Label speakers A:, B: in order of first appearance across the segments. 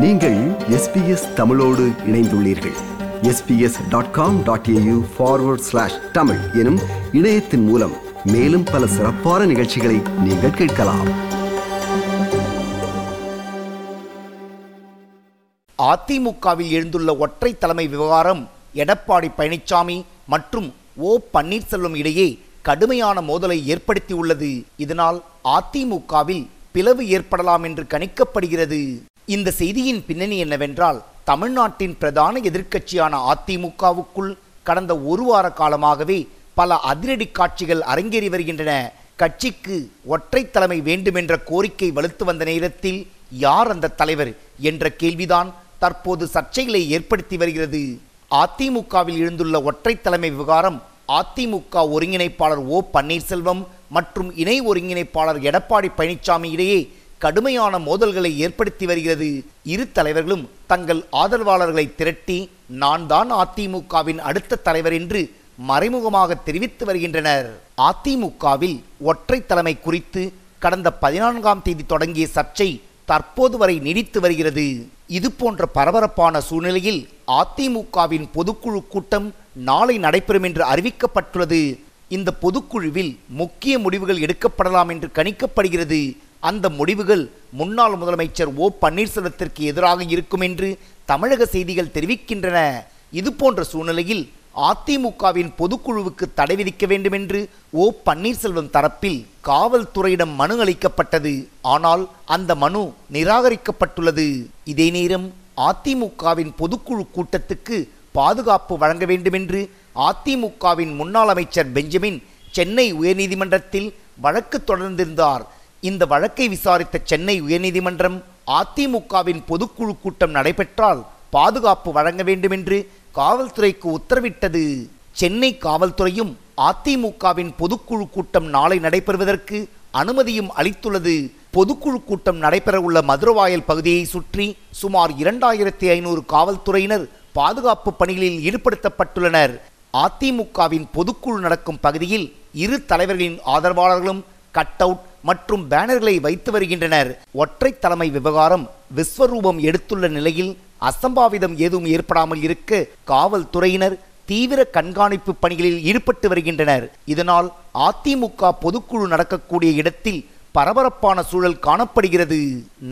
A: நீங்கள் எஸ்பிஎஸ் தமிழோடு இணைந்துள்ளீர்கள். SBS dot com dot AU forward slash Tamil எனும் இணையத்தின் மூலம் மேலும் பல சிறப்பான நிகழ்ச்சிகளை நீங்கள் கேட்கலாம்.
B: அதிமுகவில் எழுந்துள்ள ஒற்றை தலைமை விவகாரம் எடப்பாடி பழனிசாமி மற்றும் ஓ பன்னீர்செல்வம் இடையே கடுமையான மோதலை ஏற்படுத்தியுள்ளது. இதனால் அதிமுகவில் பிளவு ஏற்படலாம் என்று கணிக்கப்படுகிறது. இந்த செய்தியின் பின்னணி என்னவென்றால் தமிழ்நாட்டின் பிரதான எதிர்க்கட்சியான அதிமுகவுக்குள் கடந்த ஒரு வார காலமாகவே பல அதிரடி காட்சிகள் அரங்கேறி வருகின்றன. கட்சிக்கு ஒற்றை தலைமை வேண்டுமென்ற கோரிக்கை வலுத்து வந்த நேரத்தில் யார் அந்த தலைவர் என்ற கேள்விதான் தற்போது சர்ச்சைகளை ஏற்படுத்தி வருகிறது. அதிமுகவில் எழுந்துள்ள ஒற்றை தலைமை விவகாரம் அதிமுக ஒருங்கிணைப்பாளர் ஓ பன்னீர்செல்வம் மற்றும் இணை ஒருங்கிணைப்பாளர் எடப்பாடி பழனிசாமி இடையே கடுமையான மோதல்களை ஏற்படுத்தி வருகிறது. இரு தலைவர்களும் தங்கள் ஆதரவாளர்களை திரட்டி நான் தான் அதிமுகவின் அடுத்த தலைவர் என்று மறைமுகமாக தெரிவித்து வருகின்றனர். அதிமுகவில் ஒற்றை தலைமை குறித்து கடந்த பதினான்காம் தேதி தொடங்கிய சர்ச்சை தற்போது வரை நீடித்து வருகிறது. இது போன்ற பரபரப்பான சூழ்நிலையில் அதிமுகவின் பொதுக்குழு கூட்டம் நாளை நடைபெறும் என்று அறிவிக்கப்பட்டுள்ளது. இந்த பொதுக்குழுவில் முக்கிய முடிவுகள் எடுக்கப்படலாம் என்று கணிக்கப்படுகிறது. அந்த முடிவுகள் முன்னாள் முதலமைச்சர் ஓ பன்னீர்செல்வத்திற்கு எதிராக இருக்கும் என்று தமிழக செய்திகள் தெரிவிக்கின்றன. இதுபோன்ற சூழ்நிலையில் அதிமுகவின் பொதுக்குழுவுக்கு தடை விதிக்க வேண்டும் என்று ஓ பன்னீர்செல்வம் தரப்பில் காவல்துறையிடம் மனு அளிக்கப்பட்டது. ஆனால் அந்த மனு நிராகரிக்கப்பட்டுள்ளது. இதே நேரம் அதிமுகவின் பொதுக்குழு கூட்டத்துக்கு பாதுகாப்பு வழங்க வேண்டும் என்று அதிமுகவின் முன்னாள் அமைச்சர் பெஞ்சமின் சென்னை உயர்நீதிமன்றத்தில் வழக்கு தொடர்ந்திருந்தார். இந்த வழக்கை விசாரித்த சென்னை உயர்நீதிமன்றம் அதிமுகவின் பொதுக்குழு கூட்டம் நடைபெற்றால் பாதுகாப்பு வழங்க வேண்டும் என்று காவல்துறைக்கு உத்தரவிட்டது. சென்னை காவல்துறையும் அதிமுகவின் பொதுக்குழு கூட்டம் நாளை நடைபெறுவதற்கு அனுமதியும் அளித்துள்ளது. பொதுக்குழு கூட்டம் நடைபெறவுள்ள மதுரவாயல் பகுதியை சுற்றி சுமார் இரண்டாயிரத்தி ஐநூறு காவல்துறையினர் பாதுகாப்பு பணிகளில் ஈடுபடுத்தப்பட்டுள்ளனர். அதிமுகவின் பொதுக்குழு நடக்கும் பகுதியில் இரு தலைவர்களின் ஆதரவாளர்களும் கட் அவுட் மற்றும் பேனர்களை வைத்து வருகின்றனர். ஒற்றை தலைமை விவகாரம் விஸ்வரூபம் எடுத்துள்ள நிலையில் அசம்பாவிதம் ஏதும் ஏற்படாமல் இருக்க காவல்துறையினர் தீவிர கண்காணிப்பு பணிகளில் ஈடுபட்டு வருகின்றனர். இதனால் அதிமுக பொதுக்குழு நடக்கக்கூடிய இடத்தில் பரபரப்பான சூழல் காணப்படுகிறது.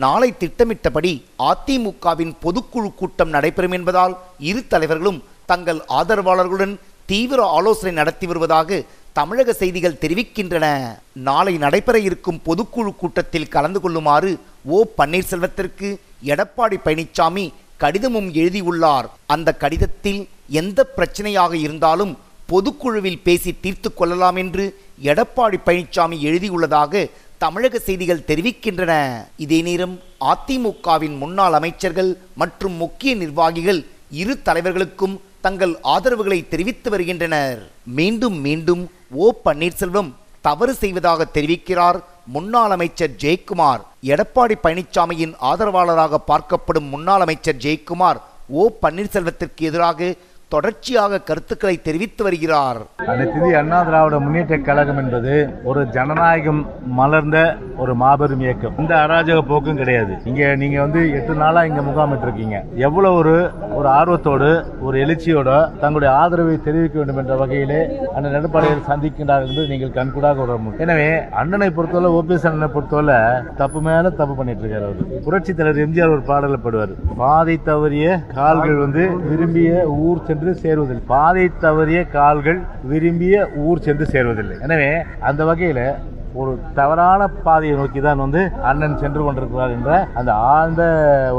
B: நாளை திட்டமிட்டபடி அதிமுகவின் பொதுக்குழு கூட்டம் நடைபெறும் என்பதால் இரு தலைவர்களும் தங்கள் ஆதரவாளர்களுடன் தீவிர ஆலோசனை நடத்தி வருவதாக தமிழக செய்திகள் தெரிவிக்கின்றன. நாளை நடைபெற இருக்கும் பொதுக்குழு கூட்டத்தில் கலந்து கொள்ளுமாறு ஓ. பன்னீர்செல்வத்திற்கு எடப்பாடி பழனிசாமி கடிதமும் எழுதியுள்ளார். அந்த கடிதத்தில் எந்த பிரச்சனையாக இருந்தாலும் பொதுக்குழுவில் பேசி தீர்த்து கொள்ளலாம் என்று எடப்பாடி பழனிசாமி எழுதியுள்ளதாக தமிழக செய்திகள் தெரிவிக்கின்றன. இதே நேரம் அதிமுகவின் முன்னாள் அமைச்சர்கள் மற்றும் முக்கிய நிர்வாகிகள் இரு தலைவர்களுக்கும் தங்கள் ஆதரவுகளை தெரிவித்து வருகின்றனர். மீண்டும் மீண்டும் ஓ பன்னீர்செல்வம் தவறு செய்வதாக தெரிவிக்கிறார் முன்னாள் அமைச்சர் ஜெயக்குமார். எடப்பாடி பழனிசாமியின் ஆதரவாளராக பார்க்கப்படும் முன்னாள் அமைச்சர் ஜெயக்குமார் ஓ பன்னீர்செல்வத்திற்கு எதிராக தொடர்ச்சியாக கருத்துக்களை தெரிவித்து வருகிறார்.
C: அனைத்து அண்ணா திராவிட முன்னேற்ற கழகம் என்பது ஒரு ஜனநாயகம் மலர்ந்த ஒரு மாபெரும் இயக்கம். இந்த அராஜக போக்கும் கிடையாது. இங்க நீங்க வந்து எட்டு நாளா இங்க முகாமிட்டிருக்கீங்க. எவ்வளவு ஒரு ஒரு ஆர்வத்தோடு ஒரு எழுச்சியோட தங்களுடைய ஆதரவை தெரிவிக்க வேண்டும் என்ற வகையிலே அந்த எடப்பாடியை சந்திக்கின்றார் என்று நீங்கள் கண்கூடாக உணர முடியும். எனவே அண்ணனை பொறுத்தவரை ஓபிஎஸ் அண்ணனை பொறுத்தவரை தப்பு மேல தப்பு பண்ணிட்டு இருக்காரு அவர். புரட்சி தலைவர் எம்ஜிஆர் ஒரு பாடல பாடுவார். பாதை தவறிய கால்கள் வந்து விரும்பிய ஊர் சென்று சேருவதில்லை. பாதை தவறிய கால்கள் விரும்பிய ஊர் சென்று சேருவதில்லை. எனவே அந்த வகையில் ஒரு தவறான பாதையை நோக்கி தான் வந்து அண்ணன் சென்று கொண்டிருக்கிறார் என்ற அந்த ஆழ்ந்த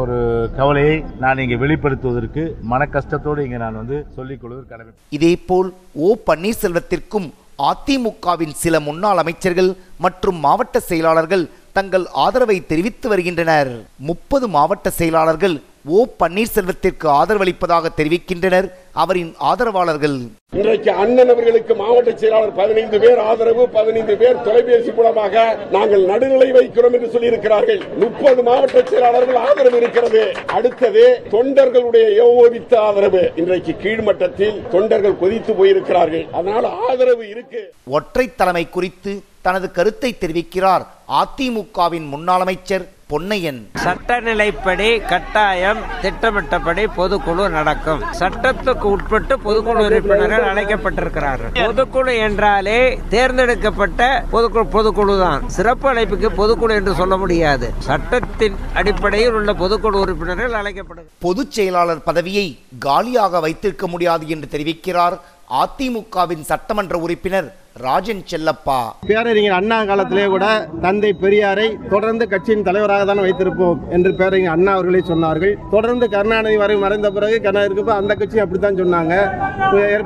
C: ஒரு கவலையை நான் இங்கே வெளிப்படுத்துவதற்கு மன கஷ்டத்தோடு இங்கே நான் வந்து சொல்லிக் கொள்வது கடமை.
B: இதேபோல் ஓ பன்னீர்செல்வத்திற்கும் அதிமுகவின் சில முன்னாள் அமைச்சர்கள் மற்றும் மாவட்ட செயலாளர்கள் தங்கள் ஆதரவை தெரிவித்து வருகின்றனர். முப்பது மாவட்ட செயலாளர்கள் ஓ பன்னீர்செல்வத்திற்கு ஆதரவளிப்பதாக தெரிவிக்கின்றனர் அவரின் ஆதரவாளர்கள்.
D: இன்றைக்கு அண்ணன் அவர்களுக்கு மாவட்ட செயலாளர் பதினைந்து பேர் ஆதரவு பதினைந்து பேர் தொலைபேசி மூலமாக நாங்கள் நடுநிலை வைக்கிறோம் என்று சொல்லியிருக்கிறார்கள். முப்பது மாவட்ட செயலாளர்கள் ஆதரவு இருக்கிறது. அடுத்தது தொண்டர்களுடைய ஏகோபித்த ஆதரவு. இன்றைக்கு கீழ்மட்டத்தில் தொண்டர்கள் கொதித்து போயிருக்கிறார்கள். அதனால் ஆதரவு இருக்கு.
B: ஒற்றை தலைமை குறித்து தனது கருத்தை தெரிவிக்கிறார். அதிமுகவின் முன்னாள் அமைச்சர் பொன்னையன்.
E: சட்டநிலைப்படி கட்டாயம் திட்டமிட்டபடி பொதுக்குழு நடக்கும். சட்டத்துக்கு உட்பட்டு பொதுக்குழு உறுப்பினர்கள் அழைக்கப்பட்டிருக்கிறார்கள். பொதுக்குழு என்றாலே தேர்ந்தெடுக்கப்பட்ட பொதுக்குழு பொதுக்குழு தான் சிறப்பு அழைப்புக்கு பொதுக்குழு என்று சொல்ல முடியாது. சட்டத்தின் அடிப்படையில் உள்ள பொதுக்குழு உறுப்பினர்கள் அழைக்கப்படுகிறார்
B: பொதுச் செயலாளர் பதவியை காலியாக வைத்திருக்க முடியாது என்று தெரிவிக்கிறார். அதிமுகவின் சட்டமன்ற உறுப்பினர் ராஜன் செல்லப்பா.
F: பேரறிஞர் அண்ணா காலத்திலே கூட தந்தை பெரியாரை தொடர்ந்து கட்சியின் தலைவராக தான் வைத்திருப்போம் என்று பேரறிஞர் அண்ணா அவர்களே சொன்னார்கள். தொடர்ந்து கருணாநிதி வரை மறைந்த பிறகு கருணாநிதிக்கு அந்த கட்சி அப்படித்தான் சொன்னாங்க.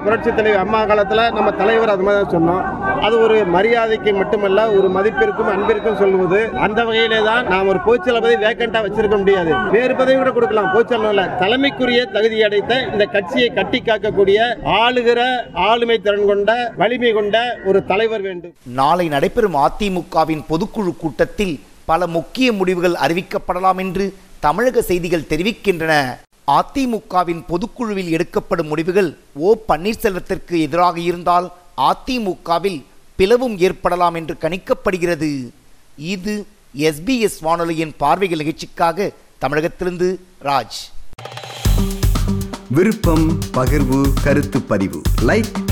F: புரட்சி தலைவர் அம்மா காலத்தில் நம்ம தலைவர் அது மாதிரி தான் சொன்னோம். அது ஒரு மரியாதைக்கு மட்டுமல்ல ஒரு மதிப்பிற்கும் அன்பிற்கும் சொல்லுவது. அந்த வகையிலே தான் நாம் ஒரு பொதுச்செயலர் பதவி வேக்கண்டா வச்சிருக்க முடியாது. வேறு பதவி கூட கொடுக்கலாம் பொதுச்செயலர் தலைமைக்குரிய தகுதி அடைத்த இந்த கட்சியை கட்டி காக்கக்கூடிய ஆளுகிற ஆளுமை திறன் கொண்ட வலிமை கொண்ட ஒரு தலைவர் வேண்டும்.
B: நாளை நடைபெறும் அதிமுகவின் பொதுக்குழு கூட்டத்தில் பல முக்கிய முடிவுகள் அறிவிக்கப்படலாம் என்று தமிழக செய்திகள் தெரிவிக்கின்றன. அதிமுகவின் பொதுக்குழுவில் எடுக்கப்படும் முடிவுகள் ஓ பன்னீர்செல்வத்திற்கு எதிராக இருந்தால் அதிமுகவில் பிளவும் ஏற்படலாம் என்று கணிக்கப்படுகிறது. இது எஸ்பிஎஸ் வானொலியின் பார்வைகள் நிகழ்ச்சிக்காக தமிழகத்திலிருந்து ராஜ்.
A: விருப்பம் பகிர்வு கருத்து பதிவு. லைக்